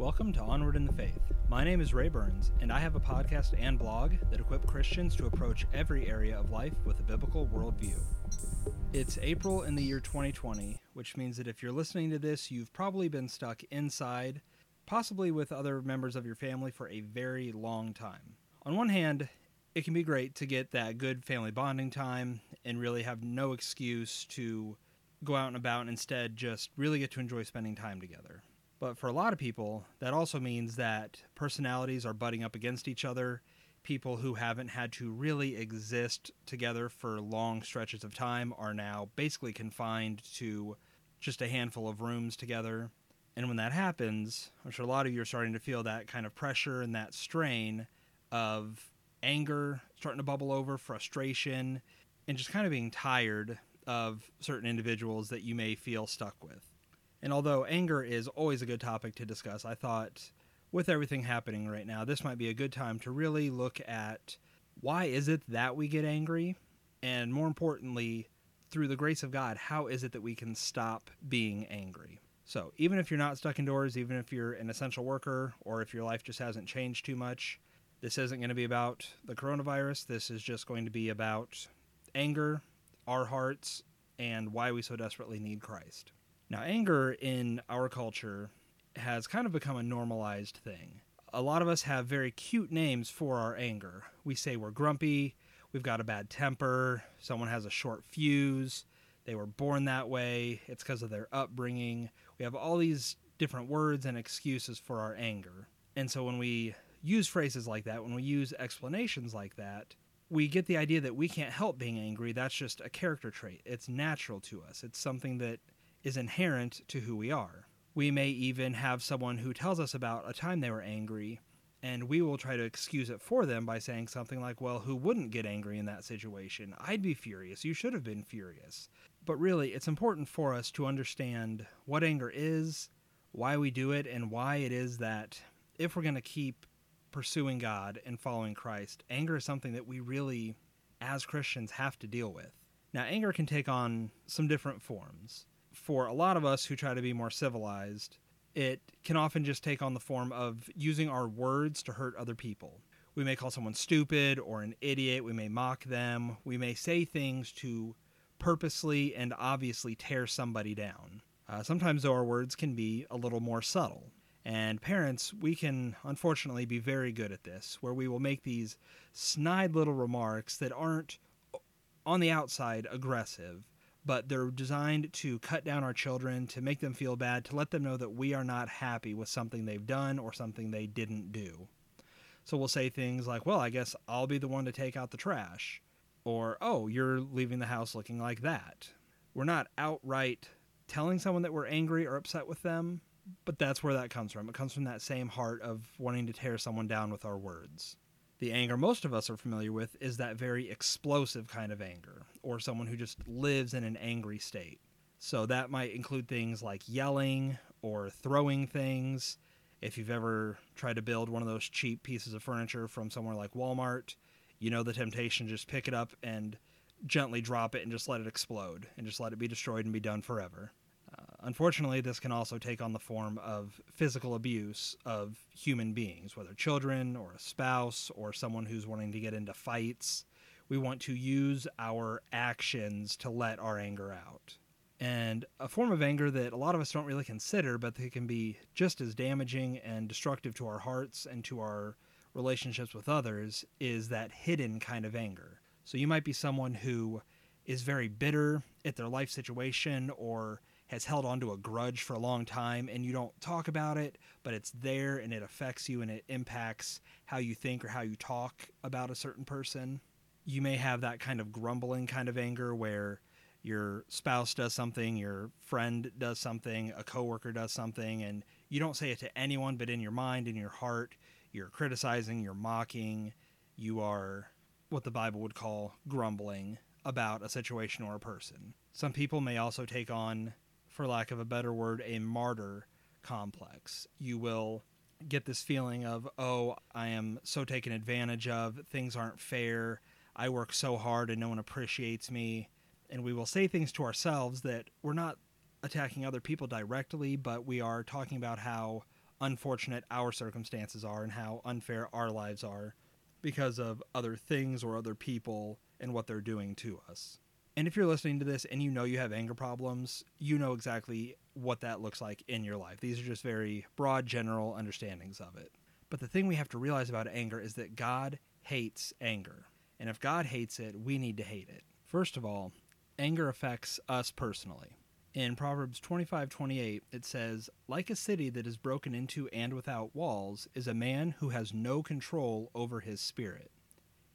Welcome to Onward in the Faith. My name is Ray Burns, and I have a podcast and blog that equip Christians to approach every area of life with a biblical worldview. It's April in the year 2020, which means that if you're listening to this, you've probably been stuck inside, possibly with other members of your family for a very long time. On one hand, it can be great to get that good family bonding time and really have no excuse to go out and about and instead just really get to enjoy spending time together. But for a lot of people, that also means that personalities are butting up against each other. People who haven't had to really exist together for long stretches of time are now basically confined to just a handful of rooms together. And when that happens, I'm sure a lot of you are starting to feel that kind of pressure and that strain of anger starting to bubble over, frustration, and just kind of being tired of certain individuals that you may feel stuck with. And although anger is always a good topic to discuss, I thought with everything happening right now, this might be a good time to really look at why is it that we get angry? And more importantly, through the grace of God, how is it that we can stop being angry? So, even if you're not stuck indoors, even if you're an essential worker, or if your life just hasn't changed too much, this isn't going to be about the coronavirus. This is just going to be about anger, our hearts, and why we so desperately need Christ. Now, anger in our culture has kind of become a normalized thing. A lot of us have very cute names for our anger. We say we're grumpy, we've got a bad temper, someone has a short fuse, they were born that way, it's because of their upbringing. We have all these different words and excuses for our anger. And so when we use phrases like that, when we use explanations like that, we get the idea that we can't help being angry. That's just a character trait. It's natural to us. It's something that is inherent to who we are. We may even have someone who tells us about a time they were angry, and we will try to excuse it for them by saying something like, Well, who wouldn't get angry in that situation? I'd be furious. You should have been furious. But really, it's important for us to understand what anger is, why we do it, and why it is that if we're going to keep pursuing God and following Christ, anger is something that we really, as Christians, have to deal with. Now, anger can take on some different forms for a lot of us who try to be more civilized, it can often just take on the form of using our words to hurt other people. We may call someone stupid or an idiot. We may mock them. We may say things to purposely and obviously tear somebody down. Uh, sometimes, though, our words can be a little more subtle. And parents, we can unfortunately be very good at this, where we will make these snide little remarks that aren't on the outside aggressive, but they're designed to cut down our children, to make them feel bad, to let them know that we are not happy with something they've done or something they didn't do. So we'll say things like, well, I guess I'll be the one to take out the trash. Or, oh, you're leaving the house looking like that. We're not outright telling someone that we're angry or upset with them, but that's where that comes from. It comes from that same heart of wanting to tear someone down with our words. The anger most of us are familiar with is that very explosive kind of anger, or someone who just lives in an angry state. So that might include things like yelling or throwing things. If you've ever tried to build one of those cheap pieces of furniture from somewhere like Walmart, you know the temptation to just pick it up and gently drop it and just let it explode and just let it be destroyed and be done forever. Uh, unfortunately, this can also take on the form of physical abuse of human beings, whether children or a spouse or someone who's wanting to get into fights. We want to use our actions to let our anger out. And a form of anger that a lot of us don't really consider, but that can be just as damaging and destructive to our hearts and to our relationships with others, is that hidden kind of anger. So you might be someone who is very bitter at their life situation or has held onto a grudge for a long time and you don't talk about it, but it's there and it affects you and it impacts how you think or how you talk about a certain person. You may have that kind of grumbling kind of anger where your spouse does something, your friend does something, a coworker does something, and you don't say it to anyone, but in your mind, in your heart, you're criticizing, you're mocking, you are what the Bible would call grumbling about a situation or a person. Some people may also take on for lack of a better word, a martyr complex. You will get this feeling of, oh, I am so taken advantage of, things aren't fair, I work so hard and no one appreciates me. And we will say things to ourselves that we're not attacking other people directly, but we are talking about how unfortunate our circumstances are and how unfair our lives are because of other things or other people and what they're doing to us. And if you're listening to this and you know you have anger problems, you know exactly what that looks like in your life. These are just very broad, general understandings of it. But the thing we have to realize about anger is that God hates anger. And if God hates it, we need to hate it. First of all, anger affects us personally. In Proverbs 25:28, it says, "Like a city that is broken into and without walls is a man who has no control over his spirit."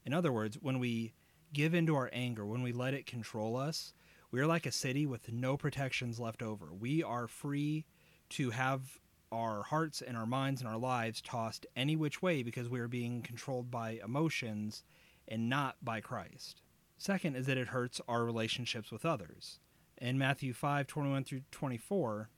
In other words, when we give into our anger, when we let it control us, we are like a city with no protections left over. We are free to have our hearts and our minds and our lives tossed any which way because we are being controlled by emotions and not by Christ. Second is that it hurts our relationships with others. In Matthew 5 21 through 24,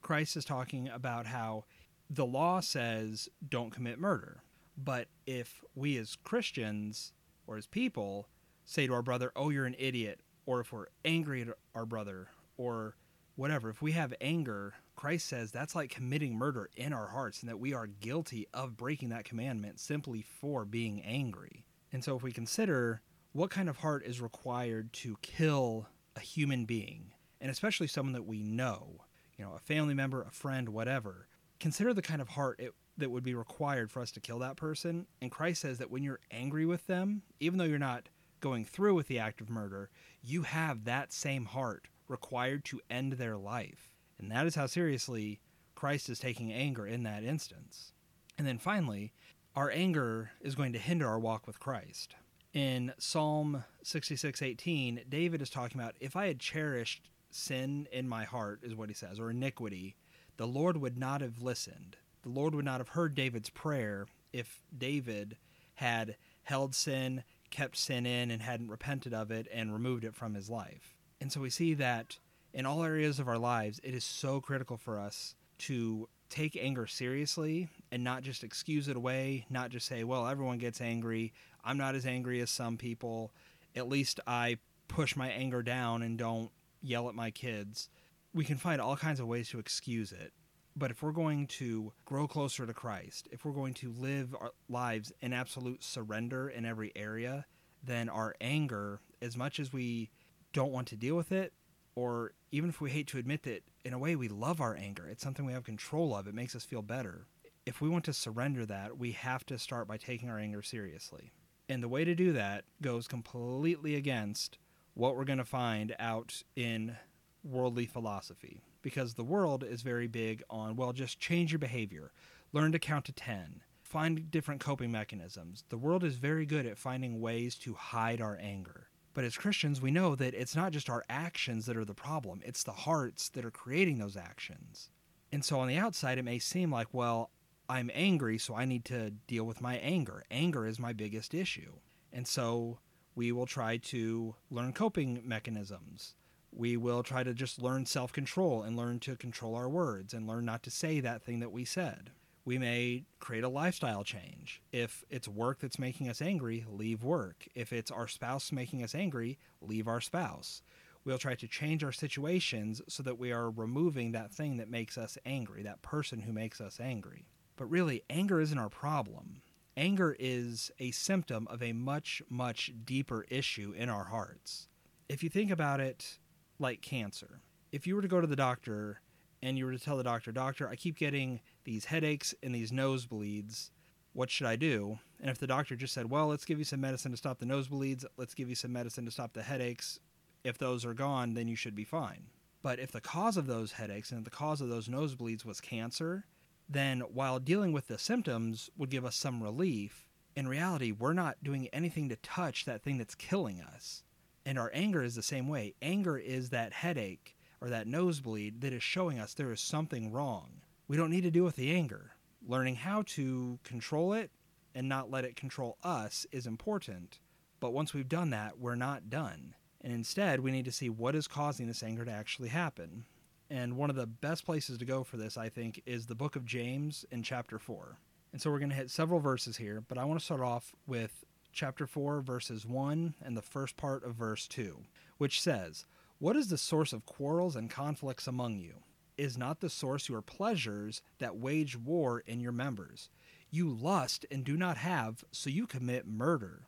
Christ is talking about how the law says don't commit murder. But if we as Christians or as people say to our brother, oh, you're an idiot, or if we're angry at our brother, or whatever, if we have anger, Christ says that's like committing murder in our hearts and that we are guilty of breaking that commandment simply for being angry. And so if we consider what kind of heart is required to kill a human being, and especially someone that we know, you know, a family member, a friend, whatever, consider the kind of heart it, that would be required for us to kill that person. And Christ says that when you're angry with them, even though you're not going through with the act of murder, you have that same heart required to end their life. And that is how seriously Christ is taking anger in that instance. And then finally, our anger is going to hinder our walk with Christ. In Psalm 66:18, David is talking about if I had cherished sin in my heart is what he says or iniquity, the Lord would not have listened. The Lord would not have heard David's prayer if David had held sin, kept sin in and hadn't repented of it and removed it from his life. And so we see that in all areas of our lives, it is so critical for us to take anger seriously and not just excuse it away, not just say, well, everyone gets angry. I'm not as angry as some people. At least I push my anger down and don't yell at my kids. We can find all kinds of ways to excuse it. But if we're going to grow closer to Christ, if we're going to live our lives in absolute surrender in every area, then our anger, as much as we don't want to deal with it, or even if we hate to admit that in a way we love our anger, it's something we have control of, it makes us feel better. If we want to surrender that, we have to start by taking our anger seriously. And the way to do that goes completely against what we're going to find out in worldly philosophy. Because the world is very big on, well, just change your behavior, learn to count to 10, find different coping mechanisms. The world is very good at finding ways to hide our anger. But as Christians, we know that it's not just our actions that are the problem, it's the hearts that are creating those actions. And so on the outside, it may seem like, well, I'm angry, so I need to deal with my anger. Anger is my biggest issue. And so we will try to learn coping mechanisms. We will try to just learn self control and learn to control our words and learn not to say that thing that we said we may create a lifestyle change. If it's work that's making us angry, leave work. If it's our spouse making us angry, leave our spouse. We'll try to change our situations so that we are removing that thing that makes us angry, that person who makes us angry. But really, anger isn't our problem. Anger is a symptom of a much, much deeper issue in our hearts. If you think about it like cancer, if you were to go to the doctor and you were to tell the doctor, Doctor, I keep getting these headaches and these nosebleeds. What should I do? And if the doctor just said, Well, let's give you some medicine to stop the nosebleeds, let's give you some medicine to stop the headaches, if those are gone, then you should be fine. But if the cause of those headaches and the cause of those nosebleeds was cancer, then while dealing with the symptoms would give us some relief, in reality, we're not doing anything to touch that thing that's killing us. And our anger is the same way. Anger is that headache or that nosebleed that is showing us there is something wrong. We don't need to deal with the anger. Learning how to control it and not let it control us is important. But once we've done that, we're not done. And instead, we need to see what is causing this anger to actually happen. And one of the best places to go for this, I think, is the book of James in chapter 4. And so we're going to hit several verses here, but I want to start off with chapter 4, verses 1 and the first part of verse 2, which says, what is the source of quarrels and conflicts among you? is not the source your pleasures that wage war in your members. You lust and do not have, so you commit murder.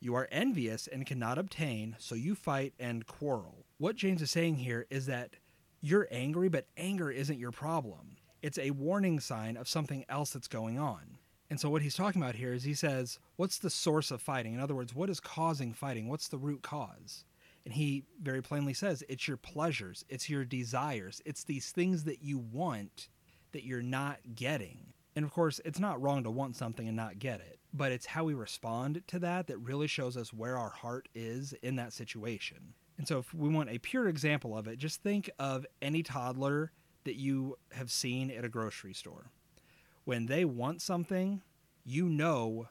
You are envious and cannot obtain, so you fight and quarrel. What James is saying here is that you're angry, but anger isn't your problem. It's a warning sign of something else that's going on. And so, what he's talking about here is he says, What's the source of fighting? In other words, what is causing fighting? What's the root cause? And he very plainly says, It's your pleasures, it's your desires, it's these things that you want that you're not getting. And of course, it's not wrong to want something and not get it, but it's how we respond to that that really shows us where our heart is in that situation. And so, if we want a pure example of it, just think of any toddler that you have seen at a grocery store. When they want something, you know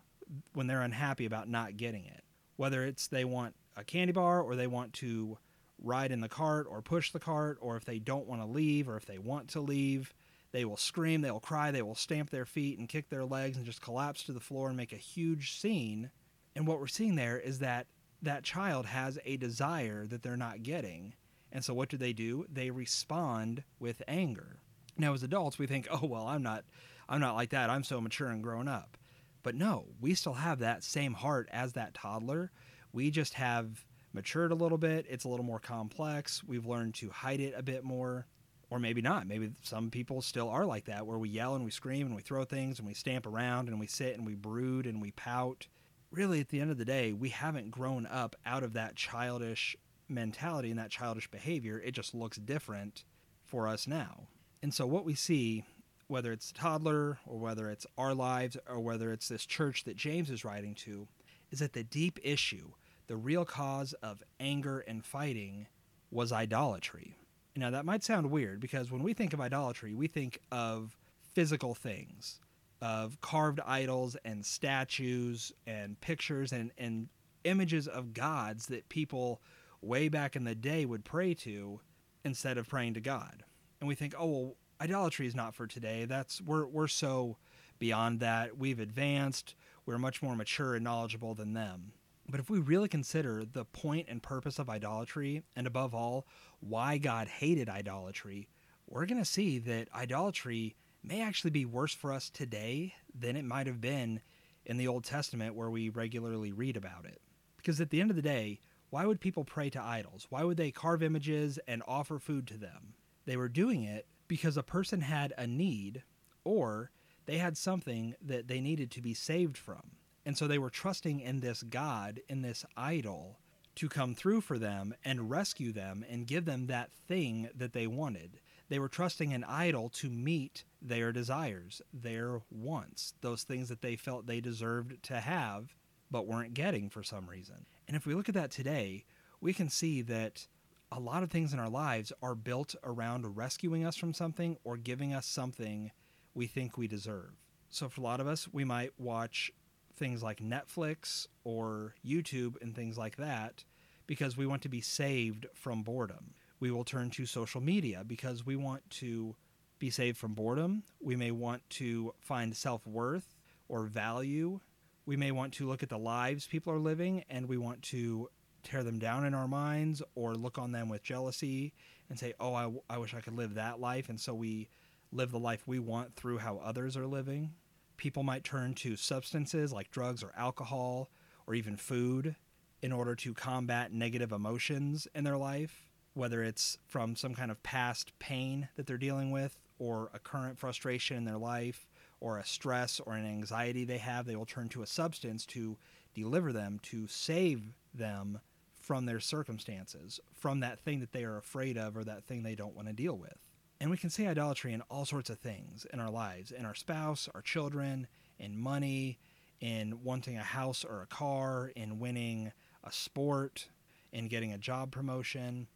when they're unhappy about not getting it. Whether it's they want a candy bar or they want to ride in the cart or push the cart, or if they don't want to leave or if they want to leave, they will scream, they will cry, they will stamp their feet and kick their legs and just collapse to the floor and make a huge scene. And what we're seeing there is that that child has a desire that they're not getting. And so what do they do? They respond with anger. Now as adults we think, "Oh, well, I'm not I'm not like that. I'm so mature and grown up." But no, we still have that same heart as that toddler. We just have matured a little bit. It's a little more complex. We've learned to hide it a bit more or maybe not. Maybe some people still are like that, where we yell and we scream and we throw things and we stamp around and we sit and we brood and we pout. Really, at the end of the day, we haven't grown up out of that childish mentality and that childish behavior. It just looks different for us now. And so, what we see, whether it's the toddler or whether it's our lives or whether it's this church that James is writing to, is that the deep issue, the real cause of anger and fighting, was idolatry. Now, that might sound weird because when we think of idolatry, we think of physical things, of carved idols and statues and pictures and, and images of gods that people way back in the day would pray to instead of praying to God. And we think, oh, well, idolatry is not for today. That's we're we're so beyond that. We've advanced. We're much more mature and knowledgeable than them. But if we really consider the point and purpose of idolatry, and above all, why God hated idolatry, we're going to see that idolatry may actually be worse for us today than it might have been in the Old Testament where we regularly read about it. Because at the end of the day, why would people pray to idols? Why would they carve images and offer food to them? They were doing it because a person had a need or they had something that they needed to be saved from. And so they were trusting in this God, in this idol, to come through for them and rescue them and give them that thing that they wanted. They were trusting an idol to meet their desires, their wants, those things that they felt they deserved to have but weren't getting for some reason. And if we look at that today, we can see that a lot of things in our lives are built around rescuing us from something or giving us something we think we deserve. So for a lot of us, we might watch things like Netflix or YouTube and things like that because we want to be saved from boredom. We will turn to social media because we want to be saved from boredom. We may want to find self worth or value. We may want to look at the lives people are living and we want to tear them down in our minds or look on them with jealousy and say, oh, I, I wish I could live that life. And so we live the life we want through how others are living. People might turn to substances like drugs or alcohol or even food in order to combat negative emotions in their life, whether it's from some kind of past pain that they're dealing with or a current frustration in their life or a stress or an anxiety they have, they will turn to a substance to deliver them, to save them from their circumstances, from that thing that they are afraid of or that thing they don't want to deal with. And we can see idolatry in all sorts of things in our lives, in our spouse, our children, in money, in wanting a house or a car, in winning a sport, in getting a job promotion.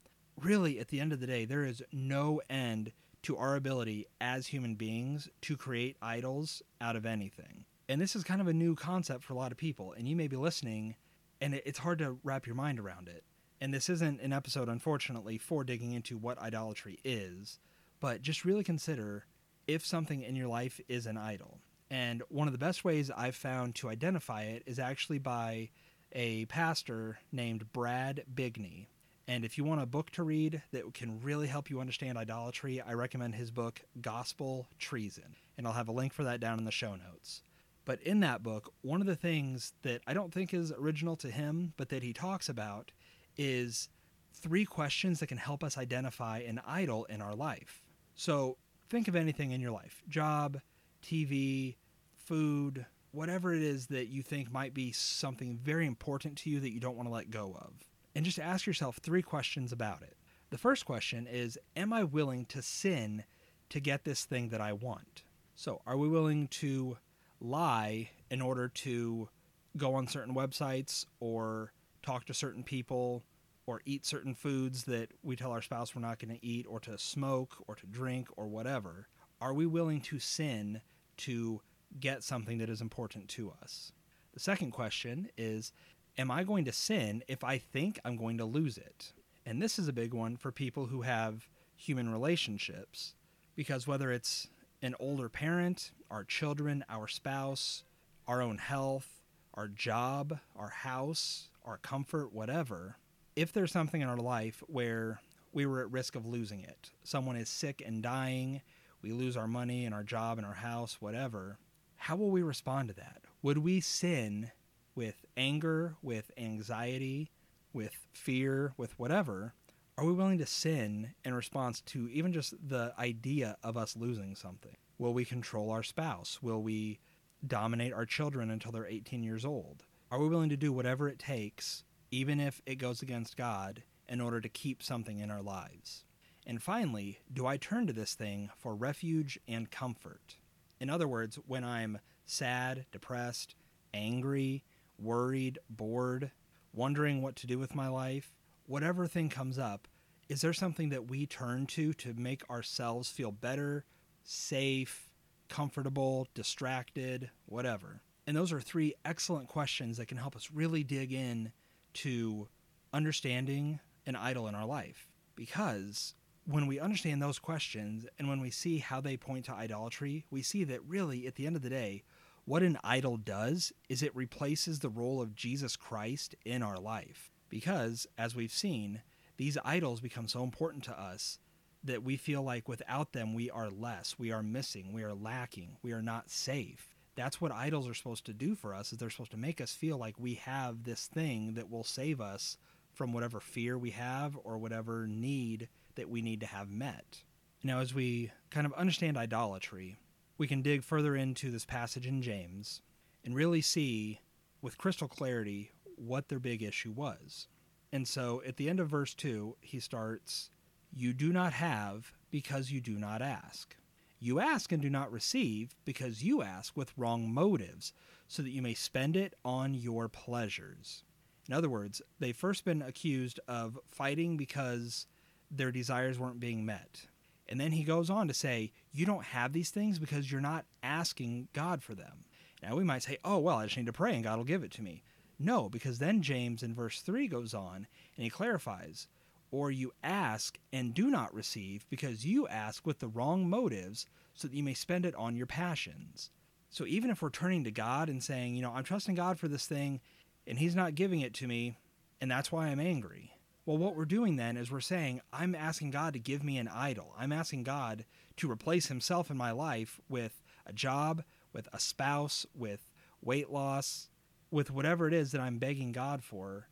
Really, at the end of the day, there is no end to our ability as human beings to create idols out of anything. And this is kind of a new concept for a lot of people. And you may be listening, and it's hard to wrap your mind around it. And this isn't an episode, unfortunately, for digging into what idolatry is but just really consider if something in your life is an idol. And one of the best ways I've found to identify it is actually by a pastor named Brad Bigney. And if you want a book to read that can really help you understand idolatry, I recommend his book, Gospel Treason. And I'll have a link for that down in the show notes. But in that book, one of the things that I don't think is original to him, but that he talks about, is three questions that can help us identify an idol in our life. So think of anything in your life job, TV, food, whatever it is that you think might be something very important to you that you don't want to let go of. And just ask yourself three questions about it. The first question is Am I willing to sin to get this thing that I want? So, are we willing to lie in order to go on certain websites or talk to certain people or eat certain foods that we tell our spouse we're not going to eat or to smoke or to drink or whatever? Are we willing to sin to get something that is important to us? The second question is Am I going to sin if I think I'm going to lose it? And this is a big one for people who have human relationships because whether it's an older parent, our children, our spouse, our own health, our job, our house, our comfort, whatever, if there's something in our life where we were at risk of losing it, someone is sick and dying, we lose our money and our job and our house, whatever, how will we respond to that? Would we sin with anger, with anxiety, with fear, with whatever? Are we willing to sin in response to even just the idea of us losing something? Will we control our spouse? Will we dominate our children until they're 18 years old? Are we willing to do whatever it takes, even if it goes against God, in order to keep something in our lives? And finally, do I turn to this thing for refuge and comfort? In other words, when I'm sad, depressed, angry, worried, bored, wondering what to do with my life, whatever thing comes up, is there something that we turn to to make ourselves feel better, safe, comfortable, distracted, whatever? And those are three excellent questions that can help us really dig in to understanding an idol in our life. Because when we understand those questions and when we see how they point to idolatry, we see that really, at the end of the day, what an idol does is it replaces the role of Jesus Christ in our life. Because, as we've seen, these idols become so important to us that we feel like without them we are less, we are missing, we are lacking, we are not safe. That's what idols are supposed to do for us is they're supposed to make us feel like we have this thing that will save us from whatever fear we have or whatever need that we need to have met. Now as we kind of understand idolatry, we can dig further into this passage in James and really see with crystal clarity what their big issue was. And so at the end of verse 2, he starts, You do not have because you do not ask. You ask and do not receive because you ask with wrong motives, so that you may spend it on your pleasures. In other words, they've first been accused of fighting because their desires weren't being met. And then he goes on to say, You don't have these things because you're not asking God for them. Now we might say, Oh, well, I just need to pray and God will give it to me. No, because then James in verse 3 goes on and he clarifies, Or you ask and do not receive because you ask with the wrong motives so that you may spend it on your passions. So even if we're turning to God and saying, You know, I'm trusting God for this thing and he's not giving it to me, and that's why I'm angry. Well, what we're doing then is we're saying, I'm asking God to give me an idol. I'm asking God to replace himself in my life with a job, with a spouse, with weight loss, with whatever it is that I'm begging God for,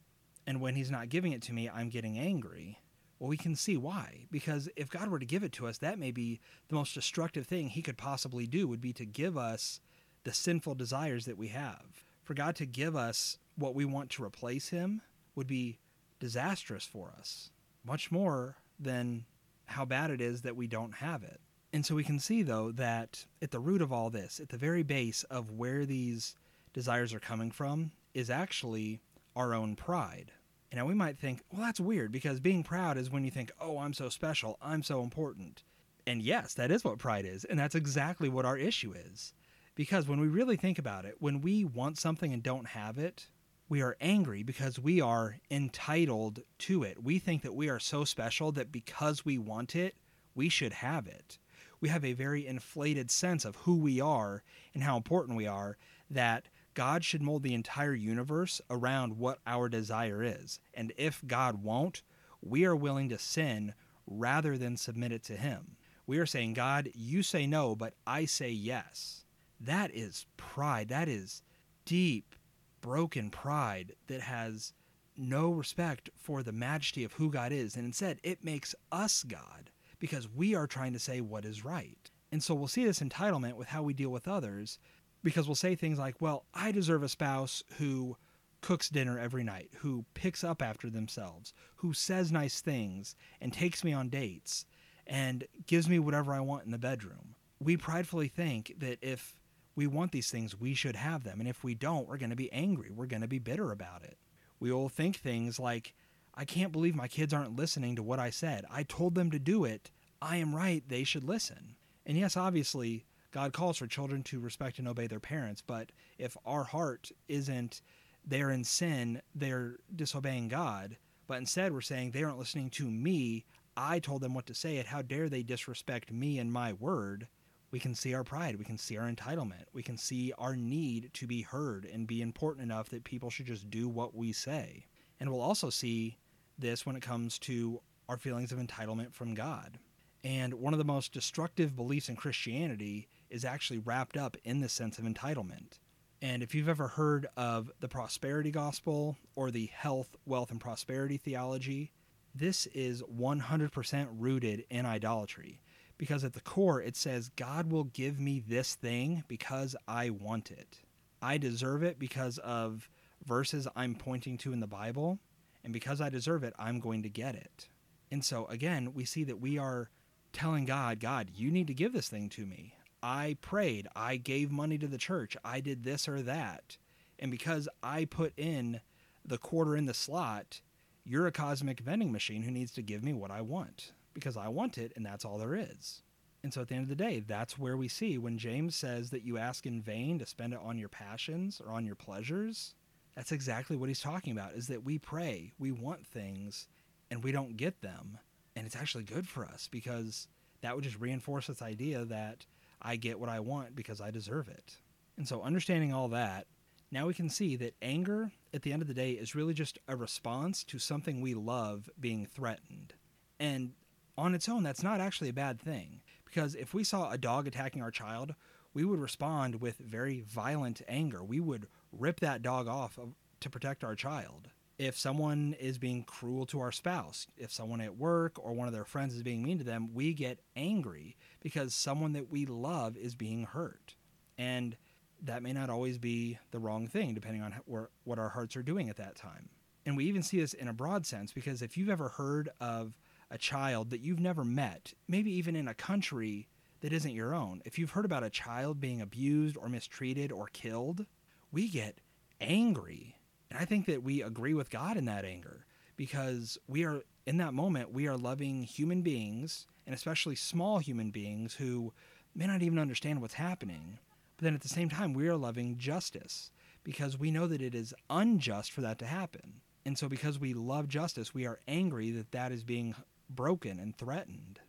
and when He's not giving it to me, I'm getting angry. Well, we can see why. Because if God were to give it to us, that may be the most destructive thing He could possibly do, would be to give us the sinful desires that we have. For God to give us what we want to replace Him would be disastrous for us, much more than how bad it is that we don't have it. And so we can see, though, that at the root of all this, at the very base of where these desires are coming from is actually our own pride. Now we might think, well, that's weird because being proud is when you think, oh, I'm so special, I'm so important. And yes, that is what pride is. And that's exactly what our issue is. Because when we really think about it, when we want something and don't have it, we are angry because we are entitled to it. We think that we are so special that because we want it, we should have it. We have a very inflated sense of who we are and how important we are that God should mold the entire universe around what our desire is. And if God won't, we are willing to sin rather than submit it to Him. We are saying, God, you say no, but I say yes. That is pride. That is deep, broken pride that has no respect for the majesty of who God is. And instead, it makes us God because we are trying to say what is right. And so we'll see this entitlement with how we deal with others because we'll say things like, well, I deserve a spouse who cooks dinner every night, who picks up after themselves, who says nice things and takes me on dates and gives me whatever I want in the bedroom. We pridefully think that if we want these things, we should have them. And if we don't, we're going to be angry. We're going to be bitter about it. We will think things like, I can't believe my kids aren't listening to what I said. I told them to do it. I am right. They should listen. And yes, obviously, God calls for children to respect and obey their parents. But if our heart isn't they're in sin, they're disobeying God, but instead we're saying they aren't listening to me. I told them what to say it. How dare they disrespect me and my word? We can see our pride. We can see our entitlement. We can see our need to be heard and be important enough that people should just do what we say. And we'll also see this when it comes to our feelings of entitlement from God. And one of the most destructive beliefs in Christianity is actually wrapped up in the sense of entitlement. And if you've ever heard of the prosperity gospel or the health, wealth, and prosperity theology, this is 100% rooted in idolatry. Because at the core, it says, God will give me this thing because I want it. I deserve it because of verses I'm pointing to in the Bible. And because I deserve it, I'm going to get it. And so, again, we see that we are telling God, God, you need to give this thing to me. I prayed, I gave money to the church, I did this or that. And because I put in the quarter in the slot, you're a cosmic vending machine who needs to give me what I want because I want it and that's all there is. And so at the end of the day, that's where we see when James says that you ask in vain to spend it on your passions or on your pleasures. That's exactly what he's talking about is that we pray, we want things, and we don't get them. And it's actually good for us because that would just reinforce this idea that I get what I want because I deserve it. And so, understanding all that, now we can see that anger, at the end of the day, is really just a response to something we love being threatened. And on its own, that's not actually a bad thing. Because if we saw a dog attacking our child, we would respond with very violent anger. We would rip that dog off to protect our child if someone is being cruel to our spouse, if someone at work or one of their friends is being mean to them, we get angry because someone that we love is being hurt. And that may not always be the wrong thing, depending on what our hearts are doing at that time. And we even see this in a broad sense because if you've ever heard of a child that you've never met, maybe even in a country that isn't your own, if you've heard about a child being abused or mistreated or killed, we get angry and I think that we agree with God in that anger because we are, in that moment, we are loving human beings and especially small human beings who may not even understand what's happening. But then at the same time, we are loving justice because we know that it is unjust for that to happen. And so, because we love justice, we are angry that that is being broken and threatened.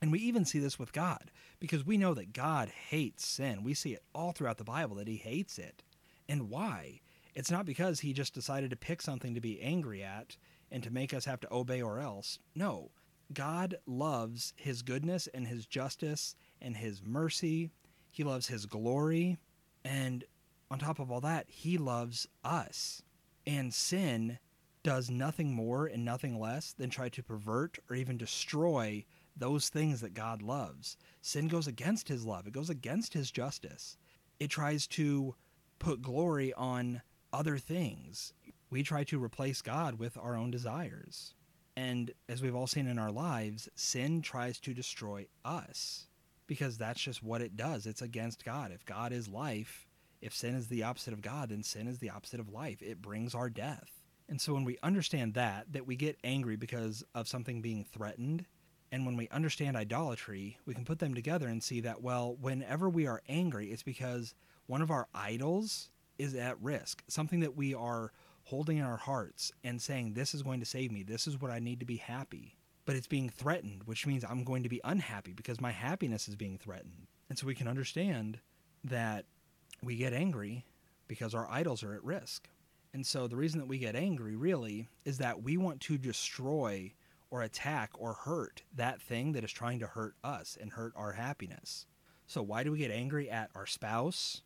And we even see this with God because we know that God hates sin. We see it all throughout the Bible that He hates it. And why? It's not because he just decided to pick something to be angry at and to make us have to obey or else. No. God loves his goodness and his justice and his mercy. He loves his glory. And on top of all that, he loves us. And sin does nothing more and nothing less than try to pervert or even destroy those things that God loves. Sin goes against his love, it goes against his justice. It tries to put glory on other things. We try to replace God with our own desires. And as we've all seen in our lives, sin tries to destroy us because that's just what it does. It's against God. If God is life, if sin is the opposite of God, then sin is the opposite of life. It brings our death. And so when we understand that, that we get angry because of something being threatened, and when we understand idolatry, we can put them together and see that, well, whenever we are angry, it's because one of our idols is at risk, something that we are holding in our hearts and saying, This is going to save me, this is what I need to be happy. But it's being threatened, which means I'm going to be unhappy because my happiness is being threatened. And so we can understand that we get angry because our idols are at risk. And so the reason that we get angry really is that we want to destroy or attack or hurt that thing that is trying to hurt us and hurt our happiness. So, why do we get angry at our spouse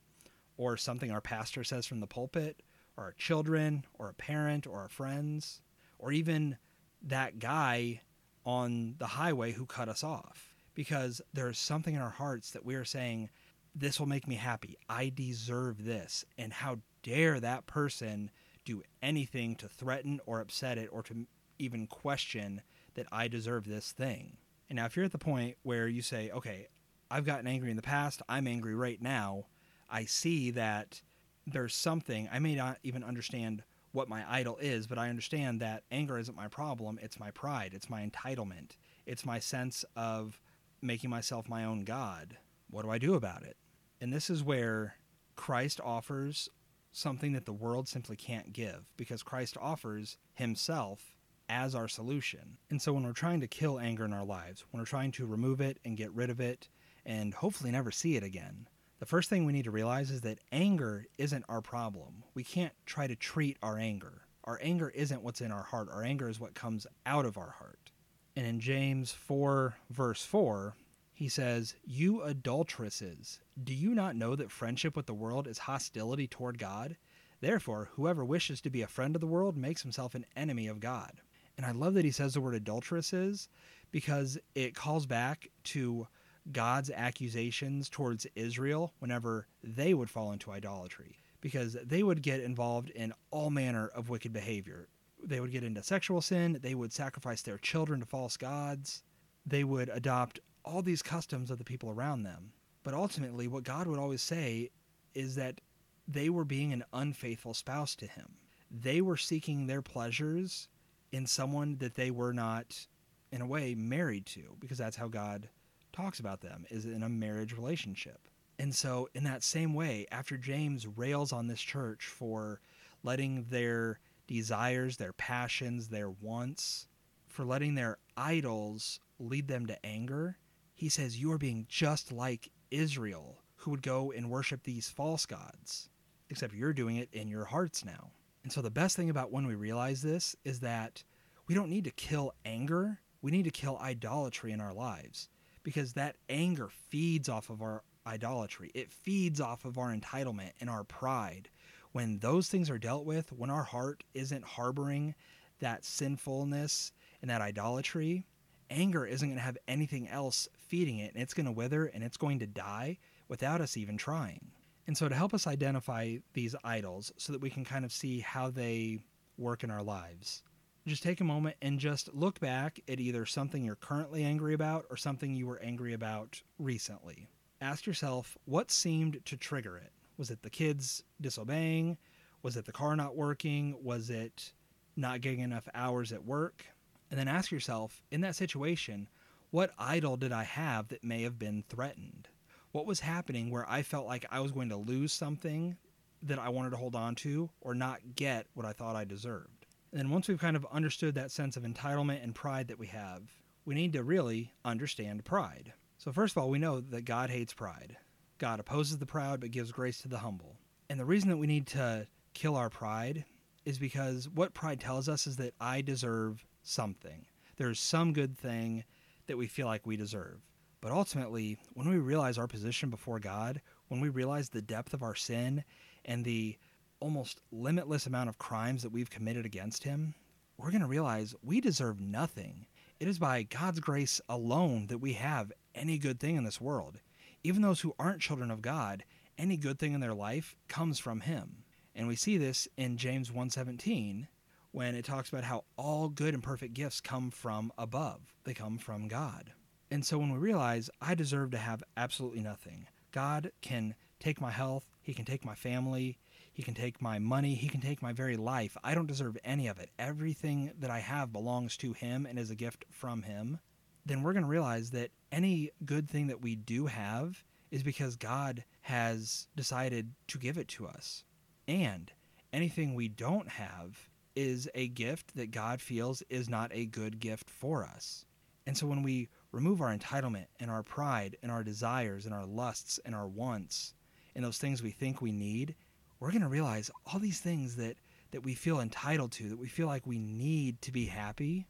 or something our pastor says from the pulpit or our children or a parent or our friends or even that guy on the highway who cut us off? Because there's something in our hearts that we are saying, This will make me happy. I deserve this. And how dare that person do anything to threaten or upset it or to even question that I deserve this thing. And now, if you're at the point where you say, okay, I've gotten angry in the past, I'm angry right now, I see that there's something, I may not even understand what my idol is, but I understand that anger isn't my problem. It's my pride, it's my entitlement, it's my sense of making myself my own God. What do I do about it? And this is where Christ offers something that the world simply can't give because Christ offers himself as our solution. And so when we're trying to kill anger in our lives, when we're trying to remove it and get rid of it and hopefully never see it again, the first thing we need to realize is that anger isn't our problem. We can't try to treat our anger. Our anger isn't what's in our heart. Our anger is what comes out of our heart. And in James 4, verse 4, he says, You adulteresses, do you not know that friendship with the world is hostility toward God? Therefore, whoever wishes to be a friend of the world makes himself an enemy of God. And I love that he says the word adulteresses because it calls back to God's accusations towards Israel whenever they would fall into idolatry, because they would get involved in all manner of wicked behavior. They would get into sexual sin, they would sacrifice their children to false gods, they would adopt all these customs of the people around them. But ultimately, what God would always say is that they were being an unfaithful spouse to Him. They were seeking their pleasures in someone that they were not, in a way, married to, because that's how God talks about them, is in a marriage relationship. And so, in that same way, after James rails on this church for letting their desires, their passions, their wants, for letting their idols lead them to anger, he says, You are being just like Israel, who would go and worship these false gods, except you're doing it in your hearts now. And so the best thing about when we realize this is that we don't need to kill anger. We need to kill idolatry in our lives because that anger feeds off of our idolatry. It feeds off of our entitlement and our pride. When those things are dealt with, when our heart isn't harboring that sinfulness and that idolatry, anger isn't going to have anything else feeding it and it's going to wither and it's going to die without us even trying. And so, to help us identify these idols so that we can kind of see how they work in our lives, just take a moment and just look back at either something you're currently angry about or something you were angry about recently. Ask yourself what seemed to trigger it. Was it the kids disobeying? Was it the car not working? Was it not getting enough hours at work? And then ask yourself in that situation, what idol did I have that may have been threatened? what was happening where I felt like I was going to lose something that I wanted to hold on to or not get what I thought I deserved. And then once we've kind of understood that sense of entitlement and pride that we have, we need to really understand pride. So, first of all, we know that God hates pride. God opposes the proud but gives grace to the humble. And the reason that we need to kill our pride is because what pride tells us is that I deserve something. There's some good thing that we feel like we deserve. But ultimately, when we realize our position before God, when we realize the depth of our sin and the almost limitless amount of crimes that we've committed against Him, we're going to realize we deserve nothing. It is by God's grace alone that we have any good thing in this world. Even those who aren't children of God, any good thing in their life comes from Him. And we see this in James 1:17 when it talks about how all good and perfect gifts come from above. They come from God. And so when we realize I deserve to have absolutely nothing, God can take my health, He can take my family, He can take my money, He can take my very life. I don't deserve any of it. Everything that I have belongs to Him and is a gift from Him. Then we're going to realize that any good thing that we do have is because God has decided to give it to us. And anything we don't have is a gift that God feels is not a good gift for us. And so when we remove our entitlement and our pride and our desires and our lusts and our wants and those things we think we need, we're going to realize all these things that, that we feel entitled to, that we feel like we need to be happy,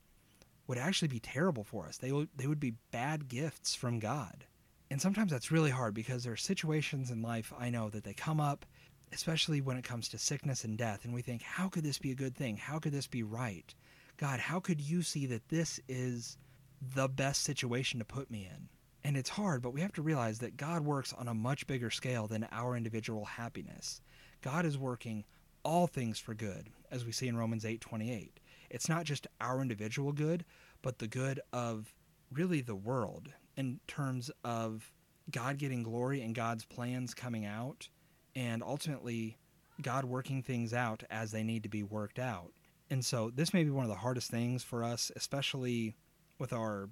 would actually be terrible for us. They would, they would be bad gifts from God. And sometimes that's really hard because there are situations in life I know that they come up, especially when it comes to sickness and death, and we think, how could this be a good thing? How could this be right? God, how could you see that this is the best situation to put me in? And it's hard, but we have to realize that God works on a much bigger scale than our individual happiness. God is working all things for good, as we see in Romans 8:28. It's not just our individual good, but the good of really the world in terms of God getting glory and God's plans coming out and ultimately God working things out as they need to be worked out. And so this may be one of the hardest things for us, especially with our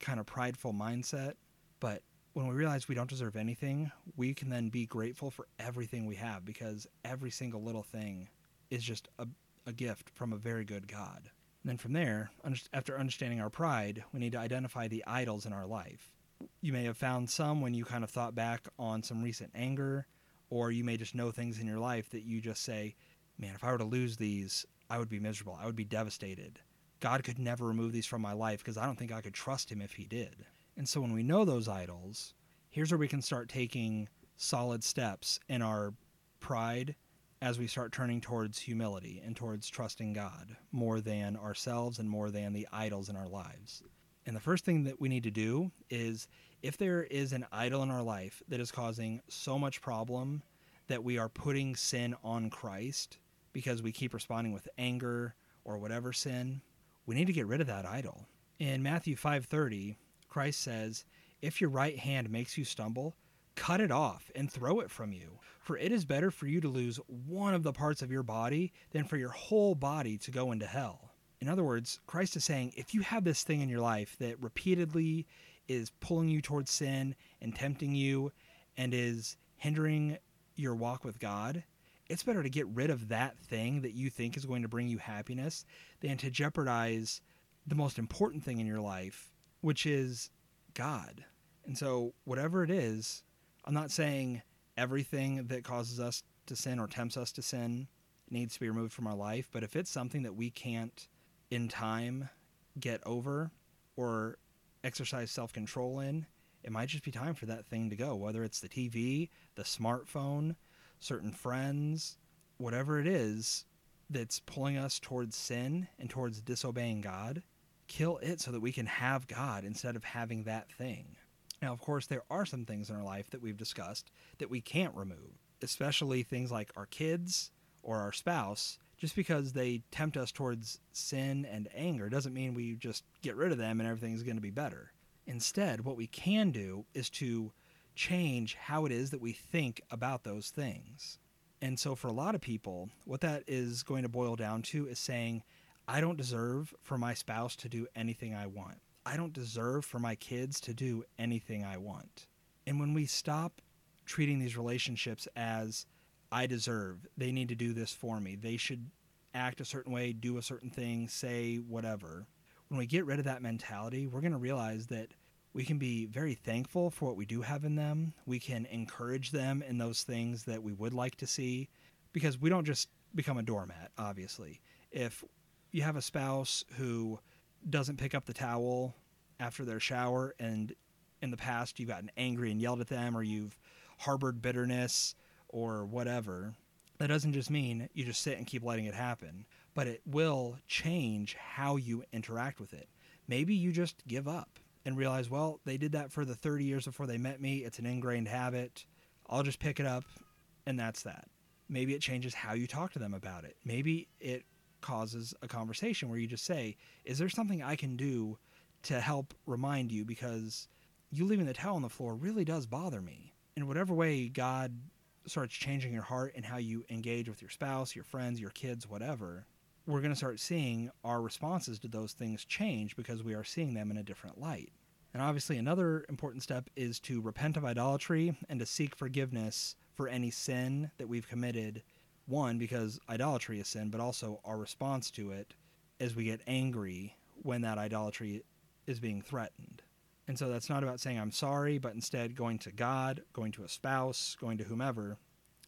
kind of prideful mindset. But when we realize we don't deserve anything, we can then be grateful for everything we have because every single little thing is just a, a gift from a very good God. And then from there, after understanding our pride, we need to identify the idols in our life. You may have found some when you kind of thought back on some recent anger, or you may just know things in your life that you just say, man, if I were to lose these, I would be miserable. I would be devastated. God could never remove these from my life because I don't think I could trust him if he did. And so when we know those idols, here's where we can start taking solid steps in our pride as we start turning towards humility and towards trusting God more than ourselves and more than the idols in our lives. And the first thing that we need to do is if there is an idol in our life that is causing so much problem that we are putting sin on Christ because we keep responding with anger or whatever sin, we need to get rid of that idol. In Matthew 5:30, Christ says, "If your right hand makes you stumble, cut it off and throw it from you. For it is better for you to lose one of the parts of your body than for your whole body to go into hell." In other words, Christ is saying, if you have this thing in your life that repeatedly is pulling you towards sin and tempting you and is hindering your walk with God, it's better to get rid of that thing that you think is going to bring you happiness than to jeopardize the most important thing in your life, which is God. And so, whatever it is, I'm not saying everything that causes us to sin or tempts us to sin needs to be removed from our life, but if it's something that we can't in time get over or exercise self control in, it might just be time for that thing to go, whether it's the TV, the smartphone, certain friends, whatever it is that's pulling us towards sin and towards disobeying God, kill it so that we can have God instead of having that thing. Now, of course, there are some things in our life that we've discussed that we can't remove, especially things like our kids or our spouse. Just because they tempt us towards sin and anger doesn't mean we just get rid of them and everything's going to be better. Instead, what we can do is to change how it is that we think about those things. And so, for a lot of people, what that is going to boil down to is saying, I don't deserve for my spouse to do anything I want. I don't deserve for my kids to do anything I want. And when we stop treating these relationships as, I deserve, they need to do this for me, they should act a certain way, do a certain thing, say whatever. When we get rid of that mentality, we're going to realize that we can be very thankful for what we do have in them. We can encourage them in those things that we would like to see because we don't just become a doormat, obviously. If you have a spouse who doesn't pick up the towel after their shower and in the past you've gotten angry and yelled at them or you've harbored bitterness or whatever, that doesn't just mean you just sit and keep letting it happen, but it will change how you interact with it. Maybe you just give up and realize, well, they did that for the 30 years before they met me. It's an ingrained habit. I'll just pick it up, and that's that. Maybe it changes how you talk to them about it. Maybe it causes a conversation where you just say, Is there something I can do to help remind you? Because you leaving the towel on the floor really does bother me. In whatever way God starts changing your heart and how you engage with your spouse, your friends, your kids, whatever, we're going to start seeing our responses to those things change because we are seeing them in a different light. And obviously, another important step is to repent of idolatry and to seek forgiveness for any sin that we've committed. One, because idolatry is sin, but also our response to it as we get angry when that idolatry is being threatened. And so that's not about saying I'm sorry, but instead going to God, going to a spouse, going to whomever,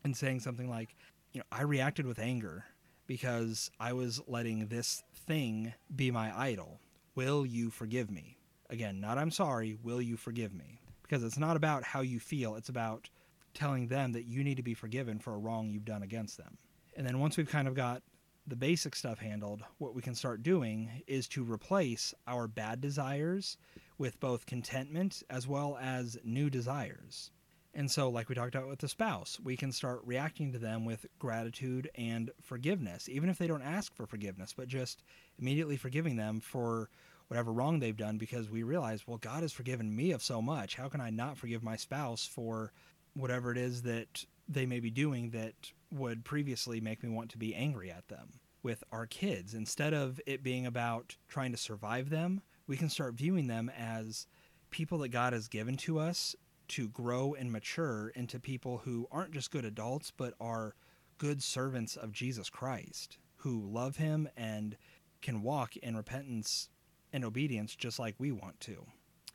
and saying something like, you know, I reacted with anger because I was letting this thing be my idol. Will you forgive me? Again, not I'm sorry, will you forgive me? Because it's not about how you feel, it's about telling them that you need to be forgiven for a wrong you've done against them. And then once we've kind of got the basic stuff handled, what we can start doing is to replace our bad desires with both contentment as well as new desires. And so, like we talked about with the spouse, we can start reacting to them with gratitude and forgiveness, even if they don't ask for forgiveness, but just immediately forgiving them for whatever wrong they've done because we realize, well, God has forgiven me of so much. How can I not forgive my spouse for whatever it is that they may be doing that would previously make me want to be angry at them? With our kids, instead of it being about trying to survive them, we can start viewing them as people that God has given to us to grow and mature into people who aren't just good adults, but are good servants of Jesus Christ, who love Him and can walk in repentance and obedience just like we want to.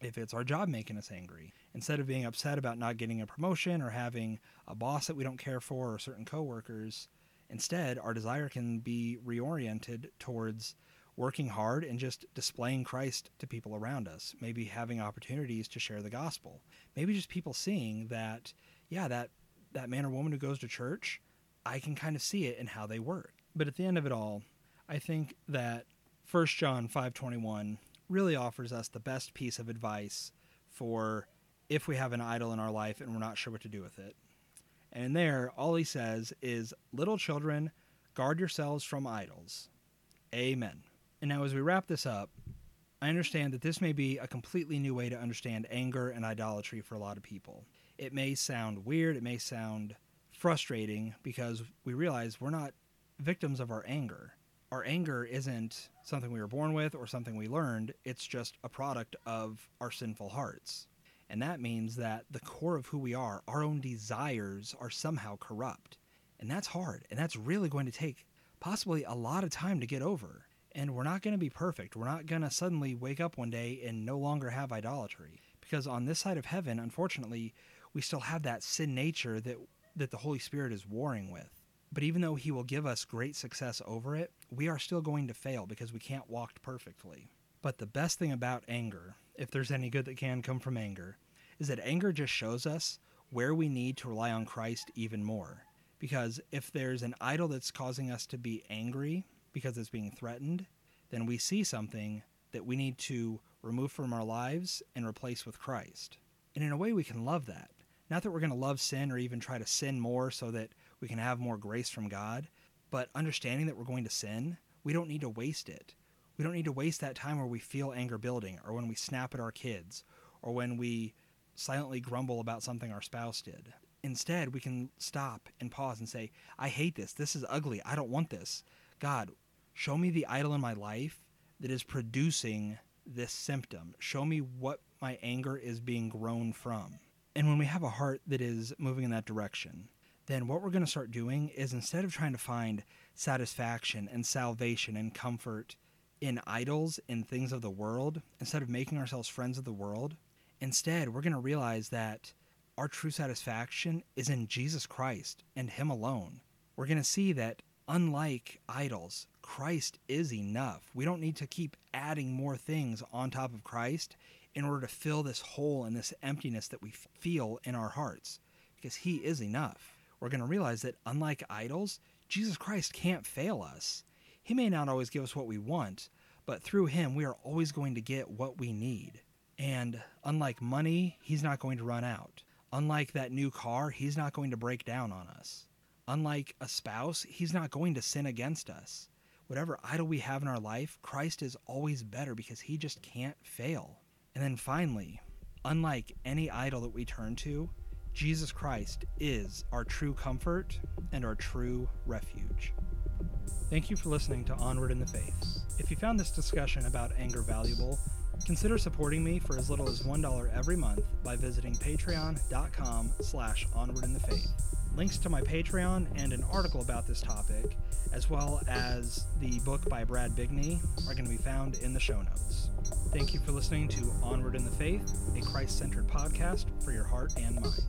If it's our job making us angry, instead of being upset about not getting a promotion or having a boss that we don't care for or certain coworkers, instead our desire can be reoriented towards working hard and just displaying Christ to people around us, maybe having opportunities to share the gospel. Maybe just people seeing that yeah, that that man or woman who goes to church, I can kind of see it in how they work. But at the end of it all, I think that 1 John 5:21 really offers us the best piece of advice for if we have an idol in our life and we're not sure what to do with it. And there, all he says is, Little children, guard yourselves from idols. Amen. And now, as we wrap this up, I understand that this may be a completely new way to understand anger and idolatry for a lot of people. It may sound weird, it may sound frustrating because we realize we're not victims of our anger our anger isn't something we were born with or something we learned, it's just a product of our sinful hearts. And that means that the core of who we are, our own desires, are somehow corrupt. And that's hard. And that's really going to take possibly a lot of time to get over. And we're not going to be perfect. We're not going to suddenly wake up one day and no longer have idolatry. Because on this side of heaven, unfortunately, we still have that sin nature that, that the Holy Spirit is warring with. But even though He will give us great success over it, we are still going to fail because we can't walk perfectly. But the best thing about anger, if there's any good that can come from anger, is that anger just shows us where we need to rely on Christ even more. Because if there's an idol that's causing us to be angry because it's being threatened, then we see something that we need to remove from our lives and replace with Christ. And in a way, we can love that. Not that we're going to love sin or even try to sin more so that we can have more grace from God. But understanding that we're going to sin, we don't need to waste it. We don't need to waste that time where we feel anger building, or when we snap at our kids, or when we silently grumble about something our spouse did. Instead, we can stop and pause and say, I hate this. This is ugly. I don't want this. God, show me the idol in my life that is producing this symptom. Show me what my anger is being grown from. And when we have a heart that is moving in that direction, then what we're going to start doing is instead of trying to find satisfaction and salvation and comfort in idols and things of the world, instead of making ourselves friends of the world, instead we're going to realize that our true satisfaction is in Jesus Christ and Him alone. We're going to see that unlike idols, Christ is enough. We don't need to keep adding more things on top of Christ in order to fill this hole and this emptiness that we feel in our hearts because He is enough we're going to realize that unlike idols, Jesus Christ can't fail us. He may not always give us what we want, but through Him, we are always going to get what we need. And unlike money, He's not going to run out. Unlike that new car, He's not going to break down on us. Unlike a spouse, He's not going to sin against us. Whatever idol we have in our life, Christ is always better because He just can't fail. And then finally, unlike any idol that we turn to, Jesus Christ is our true comfort and our true refuge. Thank you for listening to Onward in the Faith. If you found this discussion about anger valuable, consider supporting me for as little as $1 every month by visiting patreon.com slash onward in the faith. Links to my Patreon and an article about this topic, as well as the book by Brad Bigney, are going to be found in the show notes. Thank you for listening to Onward in the Faith, a Christ centered podcast for your heart and mind.